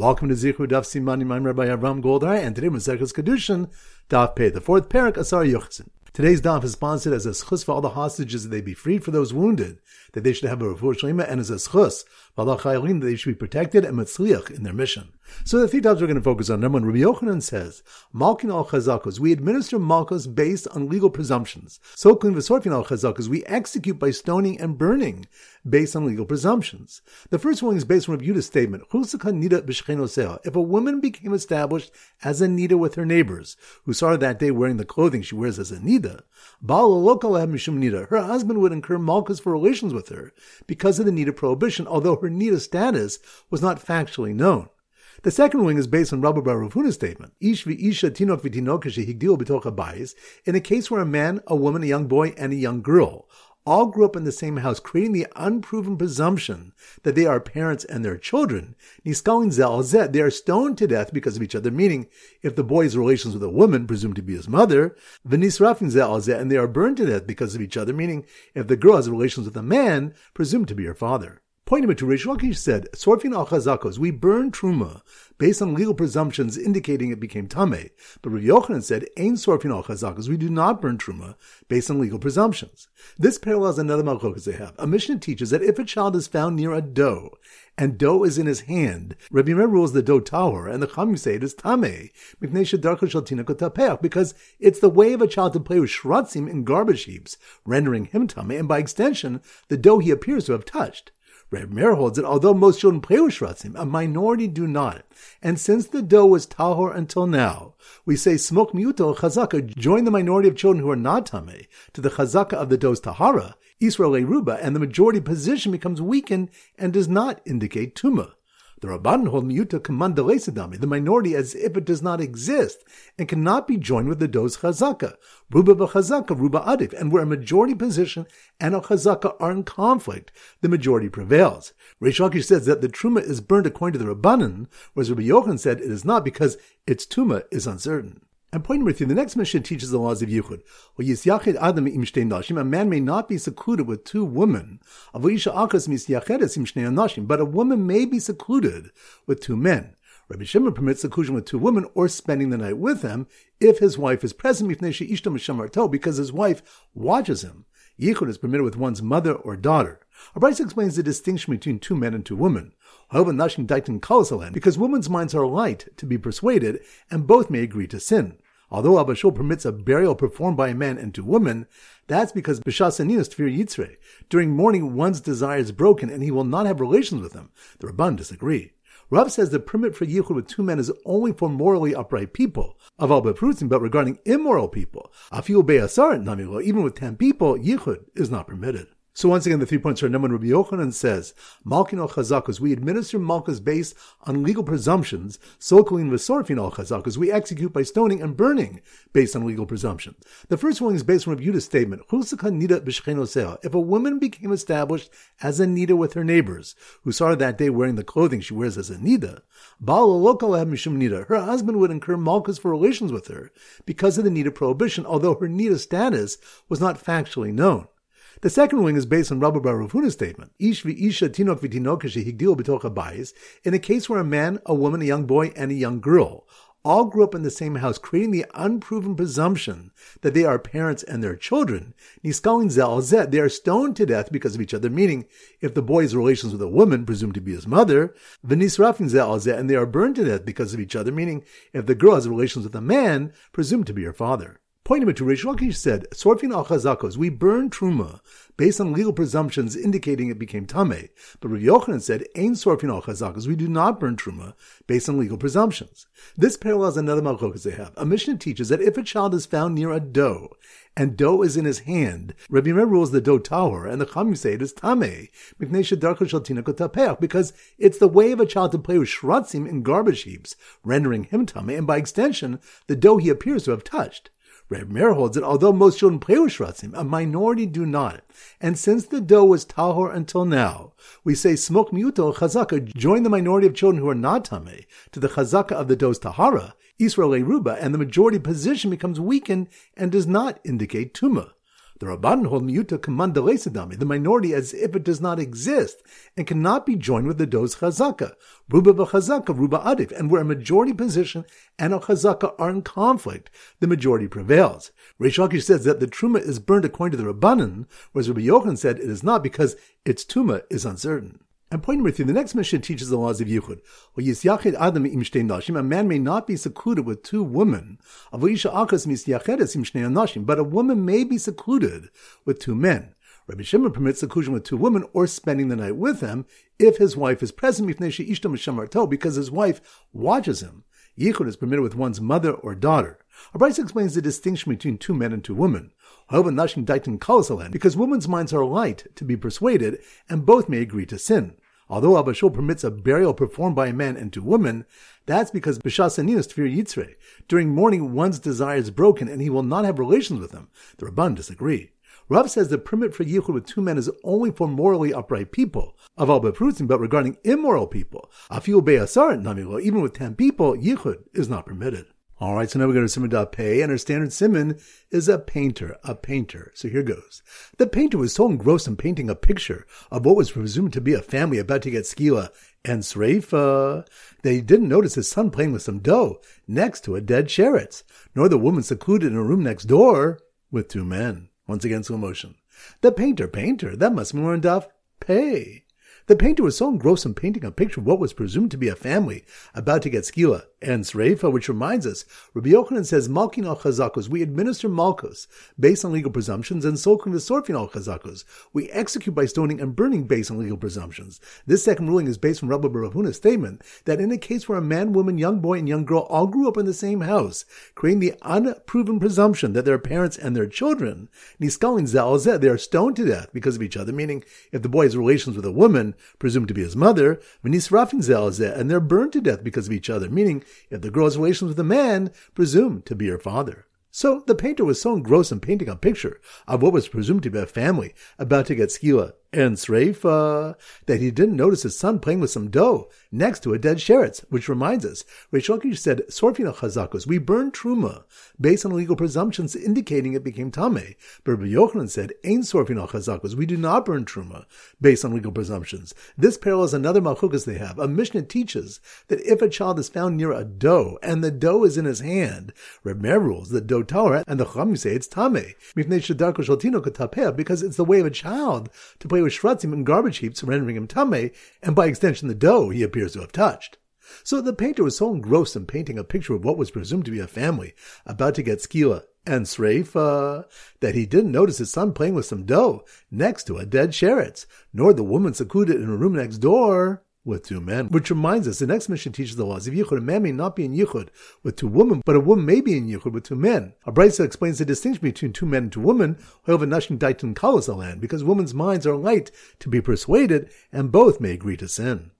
Welcome to Zichru Daf Simani. I'm Rabbi Avram Goldhar, and today we're Zechus Kedushin Daf Pei, the fourth parak Asar Yochzin. Today's daf is sponsored as a schus for all the hostages that they be freed for those wounded, that they should have a refuah shlema, and as a schus that they should be protected and mitzliach in their mission. So the three topics we're going to focus on. Number one, Rabbi Yochanan says, Malkin al chazakos, we administer malchus based on legal presumptions. So v'sorfin al chazakos, we execute by stoning and burning based on legal presumptions. The first one is based on Rabbi Yudah's statement, if a woman became established as a nida with her neighbors, who saw her that day wearing the clothing she wears as a nida, nida. Her husband would incur malchus for relations with her because of the need of prohibition, although her nida status was not factually known. The second wing is based on Rabbi Bar statement. Ish isha tinok v'tinok higdil b'toch In a case where a man, a woman, a young boy, and a young girl all grew up in the same house, creating the unproven presumption that they are parents and their children. Niskalin zet, they are stoned to death because of each other, meaning if the boy has relations with a woman, presumed to be his mother, v'nisrafin zet, and they are burned to death because of each other, meaning if the girl has relations with a man, presumed to be her father. Point number two, Reish Lakish said, Sorfin al chazakos, we burn truma based on legal presumptions indicating it became tame. But Rav Yochanan said, Ain sorfin al chazakos, we do not burn truma based on legal presumptions. This parallels another malchokas they have. A Mishnah teaches that if a child is found near a dough, and dough is in his hand, Rabbi Meir rules the dough tower, and the Chachamim say it is tame, because it's the way of a child to play with shratzim in garbage heaps, rendering him tame, and by extension, the dough he appears to have touched. Reb Meir holds that although most children play with shratzim, a minority do not. And since the dough was tahor until now, we say smok miuto chazaka, join the minority of children who are not tame to the chazaka of the dough's tahara, Israel Ruba, and the majority position becomes weakened and does not indicate tumah. The Rabban hold miyuta kamandalesidami, the minority as if it does not exist and cannot be joined with the do's chazaka. Ruba b'chazaka, ruba adif, and where a majority position and a chazaka are in conflict, the majority prevails. Reish Lakish says that the truma is burned according to the Rabbanan, whereas Rabbi Yochanan said it is not because its tuma is uncertain. And point number three, the next Mishnah teaches the laws of Yichud. A man may not be secluded with two women, but a woman may be secluded with two men. Rabbi Shimon permits seclusion with two women or spending the night with them if his wife is present because his wife watches him. Yichud is permitted with one's mother or daughter. Abraisa explains the distinction between two men and two women. Because women's minds are light to be persuaded, and both may agree to sin. Although Abba Shaul permits a burial performed by a man and two women, that's because B'shasaninas Tfir Yitzre. During mourning, one's desire is broken and he will not have relations with them. The Rabban disagree. Rav says the permit for yichud with two men is only for morally upright people, of al but regarding immoral people, afil be'asar even with ten people, yichud is not permitted. So once again, the three points are number. Rabbi Yochanan says, Malkin al chazakas, we administer malkas based on legal presumptions. Sokolin v'sorfin al chazakas, we execute by stoning and burning based on legal presumptions. The first one is based on Rabbi Yudah's statement, if a woman became established as a nida with her neighbors, who saw her that day wearing the clothing she wears as a nida, nida, her husband would incur malkas for relations with her because of the nida prohibition, although her nida status was not factually known. The second wing is based on Rabbi Bar statement. Ish isha tinok v'tinok higdil b'toch In a case where a man, a woman, a young boy, and a young girl all grew up in the same house, creating the unproven presumption that they are parents and their children. Niskalin zet, they are stoned to death because of each other, meaning if the boy has relations with a woman, presumed to be his mother, v'nisrafin zet, and they are burned to death because of each other, meaning if the girl has relations with a man, presumed to be her father. Point number two, Reish Lakish said, Sorfin al chazakos, we burn truma based on legal presumptions indicating it became tame. But Rav Yochanan said, Ain sorfin al chazakos, we do not burn truma based on legal presumptions. This parallels another malchokas they have. A Mishnah teaches that if a child is found near a dough, and dough is in his hand, Rabbi Meir rules the dough tower, and the Chachamim say it is tame, because it's the way of a child to play with shratzim in garbage heaps, rendering him tame, and by extension, the dough he appears to have touched. Reb Meir holds that although most children play with shratzim, a minority do not. And since the dough was tahor until now, we say smok miuto chazaka, join the minority of children who are not tame to the chazaka of the dough's tahara, Israel Ruba, and the majority position becomes weakened and does not indicate tumah. The Rabban hold miuta kamandalesidami, the minority as if it does not exist and cannot be joined with the do's chazaka. Ruba b'chazaka, ruba adif, and where a majority position and a chazaka are in conflict, the majority prevails. Reish Lakish says that the truma is burned according to the Rabbanan, whereas Rabbi Yochanan said it is not because its tuma is uncertain. And point number three, the next Mishnah teaches the laws of Yichud. A man may not be secluded with two women, but a woman may be secluded with two men. Rabbi Shimon permits seclusion with two women or spending the night with them if his wife is present because his wife watches him. Yichud is permitted with one's mother or daughter. Abraisa explains the distinction between two men and two women. Because women's minds are light to be persuaded, and both may agree to sin. Although Abba Shaul permits a burial performed by a man and two women, that's because B'shasaninus Tfir Yitzre. During mourning, one's desire is broken and he will not have relations with them. The Rabban disagree. Rav says the permit for yichud with two men is only for morally upright people, of al beprutzim, but regarding immoral people, afil be'asar namilo, even with ten people, yichud is not permitted. All right, so now we go to Simon Pei, and our standard Simon is a painter, a painter. So here goes. The painter was so engrossed in painting a picture of what was presumed to be a family about to get skila and sreifa that he didn't notice his son playing with some dough next to a dead sheretz, nor the woman secluded in a room next door with two men. Once again, slow motion. The painter, painter, that must be more in Daf Pei. The painter was so engrossed in painting a picture of what was presumed to be a family about to get skila and sreifa, which reminds us, Rabbi Yochanan says, Malkin al chazakos, we administer malchus based on legal presumptions, and solkin v'sorfin al chazakos, we execute by stoning and burning based on legal presumptions. This second ruling is based on Rabbi Barahuna's statement that in a case where a man, woman, young boy, and young girl all grew up in the same house, creating the unproven presumption that their parents and their children, niskalin zalzeh, they are stoned to death because of each other, meaning if the boy has relations with a woman, presumed to be his mother, v'nisrafin zalzeh, and they're burned to death because of each other, meaning if the girl's relations with a man, presumed to be her father. So the painter was so engrossed in painting a picture of what was presumed to be a family about to get skila and sreifa that he didn't notice his son playing with some dough next to a dead sheretz, which reminds us, Reish Lakish said, Sorfina chazakos, we burn truma based on legal presumptions indicating it became tame. But Rabbi Yochanan said, Ain sorfina chazakos, we do not burn truma based on legal presumptions. This parallels another malchukas they have. A Mishnah teaches that if a child is found near a dough and the dough is in his hand, Reb Meir rules the dough tower and the chum say it's tame. Because it's the way of a child to play with shratzim and garbage heaps, rendering him tame, and by extension the dough he appears to have touched. So the painter was so engrossed in painting a picture of what was presumed to be a family about to get skila and sreifa uh, that he didn't notice his son playing with some dough next to a dead sheretz, nor the woman secluded in a room next door with two men. Which reminds us, the next Mishnah teaches the laws of Yichud. A man may not be in Yichud with two women, but a woman may be in Yichud with two men. Abraisa explains the distinction between two men and two women, however, Nashim Daitun Kalas because women's minds are light to be persuaded, and both may agree to sin.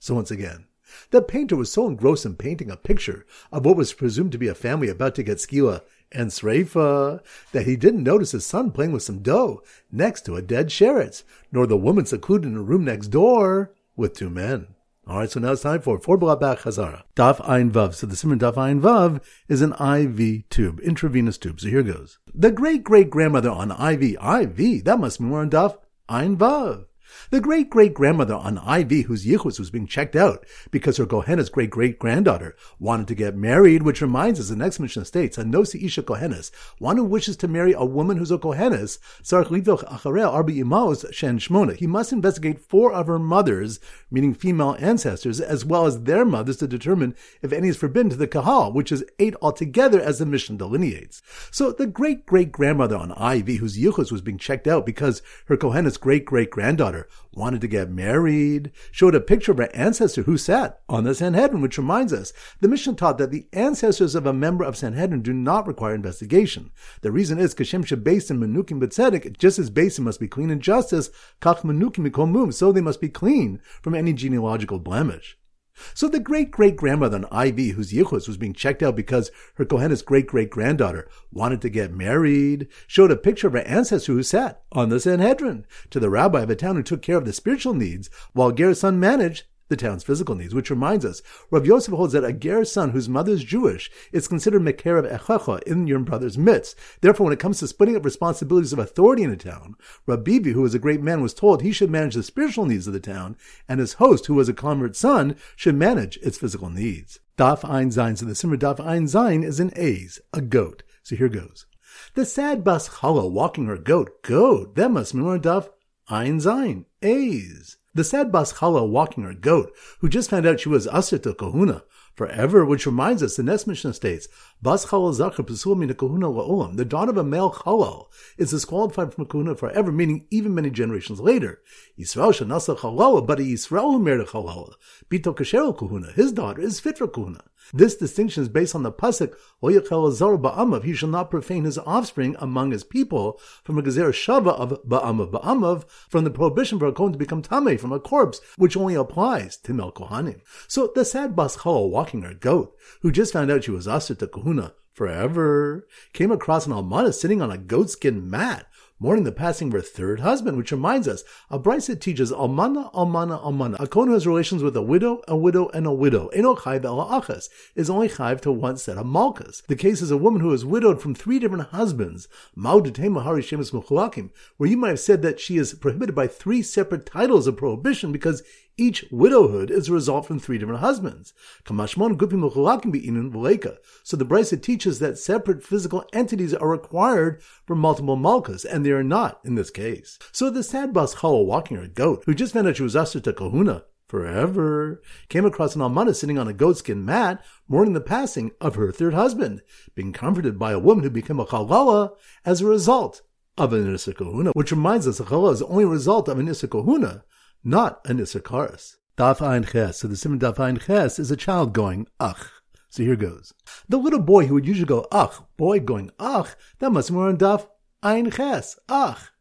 So once again, the painter was so engrossed in painting a picture of what was presumed to be a family about to get skila and sreifa that he didn't notice his son playing with some dough next to a dead sheretz, nor the woman secluded in a room next door with two men. All right, so now it's time for four back Chazara. Daf Ein Vav. So the Simon Daf Ein Vav is an IV tube, intravenous tube. So here goes. The great great grandmother on IV, IV, that must be more on Daf Ein Vav. The great great grandmother on IV, whose yichus was being checked out because her Kohenes great great granddaughter wanted to get married, which reminds us the next Mishnah states, a nosi isha Kohenes, one who wishes to marry a woman who's a Kohenes, he must investigate four of her mothers, meaning female ancestors, as well as their mothers to determine if any is forbidden to the Kahal, which is eight altogether as the Mishnah delineates. So the great great grandmother on IV, whose yichus was being checked out because her Kohenes great great granddaughter wanted to get married, showed a picture of her ancestor who sat on the Sanhedrin, which reminds us the Mishnah taught that the ancestors of a member of Sanhedrin do not require investigation. The reason is Kashem based in Menukim B'tzedek, just as Basin must be clean in justice, Kach Menukim Mikomum, so they must be clean from any genealogical blemish. So the great great grandmother on IV, whose yichus was being checked out because her Kohenes great great granddaughter wanted to get married, showed a picture of her ancestor who sat on the Sanhedrin to the rabbi of a town who took care of the spiritual needs while Ger's son managed the town's physical needs, which reminds us, Rav Yosef holds that a ger son whose mother is Jewish is considered mekerev echecha in your brother's midst. Therefore, when it comes to splitting up responsibilities of authority in a town, Rav Bibi, who was a great man, was told he should manage the spiritual needs of the town, and his host, who was a convert son, should manage its physical needs. Daf Ein Zayin. So the Simmer Daf Ein Zayin is an A's, a goat. So here goes. The sad bas chala walking her goat. Goat. That must be mean Daf Ein Zayin. A's. The sad bas chala walking her goat, who just found out she was asr to kahuna forever, which reminds us, the next Mishnah states, Bas chalal zachar pesul min kahuna la'olam. The daughter of a male chalal is disqualified from kahuna forever, meaning even many generations later. Yisrael shanasa chalala, but a Yisrael who married a chalala, bito kahuna, his daughter is fit for kahuna. This distinction is based on the pasuk ba'amav. He shall not profane his offspring among his people from a gezer shava of ba'amav ba'amav from the prohibition for a kohen to become tamei from a corpse, which only applies to mel kohanim. So the sad bas chala walking her goat, who just found out she was aser to kahuna forever, came across an almana sitting on a goatskin mat mourning the passing of her third husband, which reminds us, a brisa teaches almana, almana, almana. A kohen who has relations with a widow, a widow, and a widow. Eno chayv achas is only chayv to one set of malkas. The case is a woman who is widowed from three different husbands, where you might have said that she is prohibited by three separate titles of prohibition because each widowhood is a result from three different husbands. So the Brisa teaches that separate physical entities are required for multiple malkas, and they are not in this case. So the sad bas chala walking her goat, who just found out she was usher to kahuna, forever, came across an almana sitting on a goatskin mat, mourning the passing of her third husband, being comforted by a woman who became a chalala as a result of an Issa Kahuna, which reminds us a chalala is only a result of an Issa Kahuna, not an Issachar. Daf Ein Ches. So the simon Daf Ein Ches is a child going, ach. So here goes. The little boy who would usually go, ach, boy going, ach, that must be more on Daf Ein Ches, ach.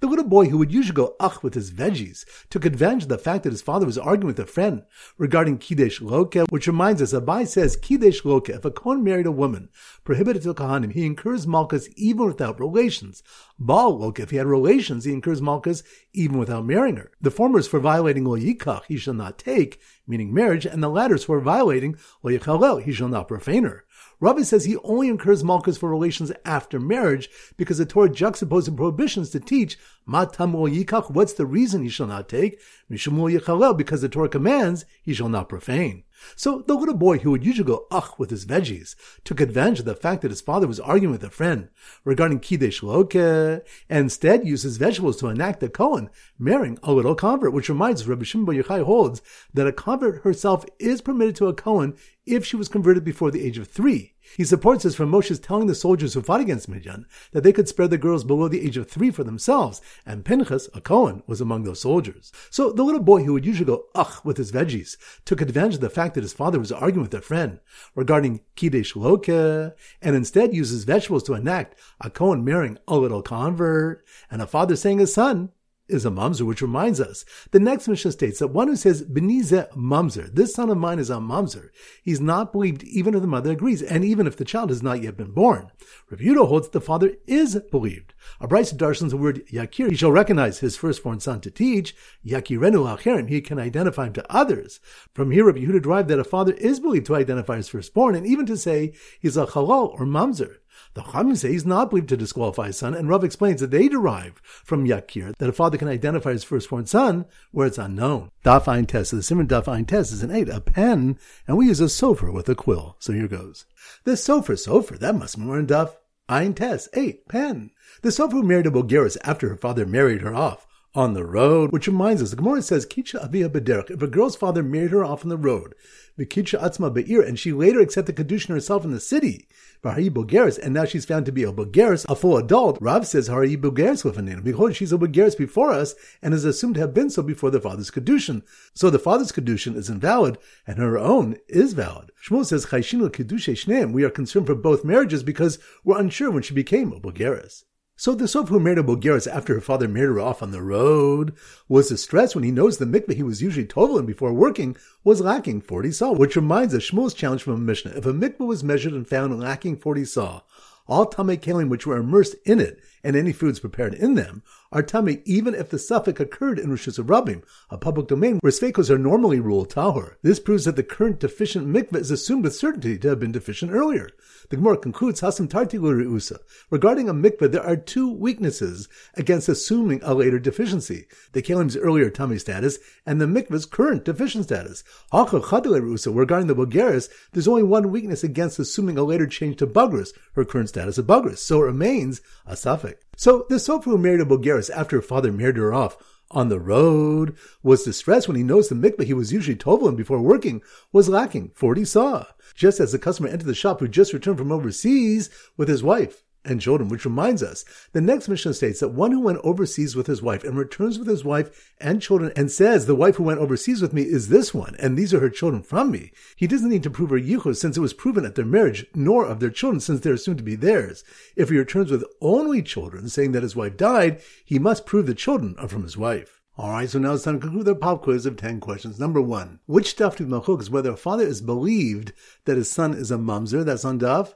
The little boy who would usually go ach with his veggies took advantage of the fact that his father was arguing with a friend regarding Kiddush Loke, which reminds us, Abai says Kiddush Loke, if a Kohen married a woman prohibited to Kohanim, he incurs Malkas even without relations. Baal Loke, if he had relations, he incurs Malkas even without marrying her. The former is for violating Lo Yikach, he shall not take, meaning marriage, and the latter is for violating Lo Yichalel, he shall not profane her. Rabbi says he only incurs malchus for relations after marriage because the Torah juxtaposes prohibitions to teach yikach. What's the reason he shall not take? Mishumul yichalel because the Torah commands he shall not profane. So the little boy who would usually go ach with his veggies took advantage of the fact that his father was arguing with a friend regarding kiddush loke and instead used his vegetables to enact a Kohen marrying a little convert, which reminds Rabbi Shimon Yochai holds that a convert herself is permitted to a Kohen if she was converted before the age of three. He supports this from Moshe's telling the soldiers who fought against Midian that they could spare the girls below the age of three for themselves, and Pinchas, a Cohen, was among those soldiers. So the little boy who would usually go ugh with his veggies took advantage of the fact that his father was arguing with a friend regarding Kiddush Loke, and instead uses vegetables to enact a Cohen marrying a little convert, and a father saying his son, is a mamzer, which reminds us. The next Mishnah states that one who says, Benize mamzer, this son of mine is a mamzer, he's not believed even if the mother agrees, and even if the child has not yet been born. Yehuda holds that the father is believed. A Bryce darshans the word yakir, he shall recognize his firstborn son to teach, yakirenu acherim, he can identify him to others. From here, Rav Yehuda derived that a father is believed to identify his firstborn, and even to say he's a halal or mamzer. The Chachamim say he's not believed to disqualify his son, and Rav explains that they derive from Yakir that a father can identify his firstborn son where it's unknown. Daf Ein Tes, the Simon Daf Ein Tes is an eight, a pen, and we use a sofer with a quill. So here goes. The sofer, sofer, that must be more in Daf Ein Tes, eight, pen. The who married a Bulgaris after her father married her off on the road, which reminds us, the Gemara says, Kicha Avia Bederach, if a girl's father married her off on the road, Vikitsha Atzma Be'ir, and she later accepted Kedushin herself in the city, Vahayi Bulgaris, and now she's found to be a Bulgaris, a full adult. Rav says Harayi Bulgaris with a name. Behold, she's a Bulgaris before us, and is assumed to have been so before the father's Kedushin. So the father's Kedushin is invalid, and her own is valid. Shmuel says, Chayshinu Kedushe Shneim, we are concerned for both marriages because we're unsure when she became a Bulgaris. So the Soph who married a Bulgaris after her father married her off on the road was distressed when he knows the mikveh he was usually totaling before working was lacking 40 se'ah, which reminds us Shmuel's challenge from a Mishnah. If a mikveh was measured and found lacking 40 se'ah, all Tamei Kalim which were immersed in it and any foods prepared in them are tummy even if the suffix occurred in Rishus Rabim, a public domain where sveikos are normally ruled tahor. This proves that the current deficient mikveh is assumed with certainty to have been deficient earlier. The Gemara concludes Hasam Tartilu Reusa. Regarding a mikveh, there are two weaknesses against assuming a later deficiency: the kalim's earlier tummy status and the mikveh's current deficient status. Regarding the Bulgaris, there's only one weakness against assuming a later change to Bagris, her current status of Bagris. So it remains a suffix. So the Sofer who married a Bulgaris after her father married her off on the road was distressed when he noticed the mikveh he was usually toveling before working was lacking for what he saw. Just as the customer entered the shop who just returned from overseas with his wife and children, which reminds us, the next Mishnah states that one who went overseas with his wife and returns with his wife and children and says, the wife who went overseas with me is this one, and these are her children from me. He doesn't need to prove her yichus since it was proven at their marriage, nor of their children since they are soon to be theirs. If he returns with only children, saying that his wife died, he must prove the children are from his wife. Alright, so now it's time to conclude the pop quiz of 10 questions. Number one, which daf to Machuk is whether a father is believed that his son is a mamzer, that's on daf?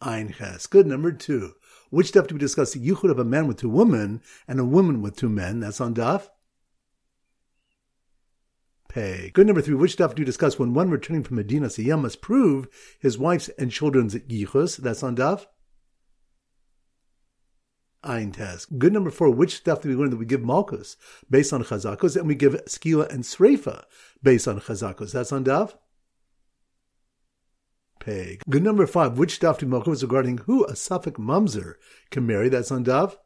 Ein Ches. Good. Number two. Which daf do we discuss the yichud of a man with two women and a woman with two men? That's on daf. Pay. Good. Number three. Which daf do we discuss when one returning from Medina Siyam must prove his wife's and children's yichus? That's on daf. Ein Tes. Good number four, which stuff do we learn that we give Malkus based on Chazakos, and we give Skila and Sreifa based on Chazakos? That's on Daf peg. Good number five, which daf to Malkum is regarding who a suffix mamzer can marry? That's on daf.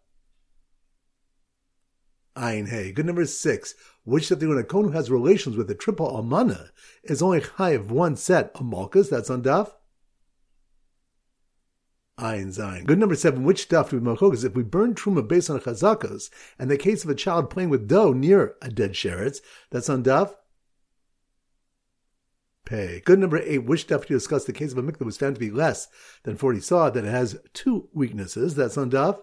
Ein Hey. Good number six, which that when a kohen who has relations with a triple amana is only high of one set of malchus. That's on daf. Ein Zayin. Good number seven, which daf do we if we burn truma based on chazakos, and the case of a child playing with dough near a dead sheretz, that's on daf pay. Good number eight, which daf to discuss the case of a mikvah was found to be less than 40 se'ah, that it has two weaknesses. That's on daf.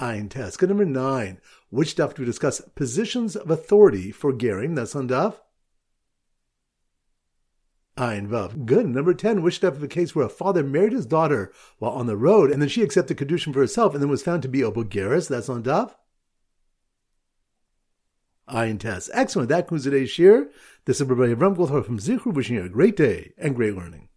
Ein Tes. Good number nine, which daf to discuss positions of authority for gerim. That's on daf. Ein Vav. Good. Number 10, which daf of a case where a father married his daughter while on the road, and then she accepted Kedushin for herself, and then was found to be a Bulgaris. That's on daf. Ein Tes. Excellent. That concludes today's shiur. This is Rabbi Avram Goldhar from Zichru, wishing you a great day and great learning.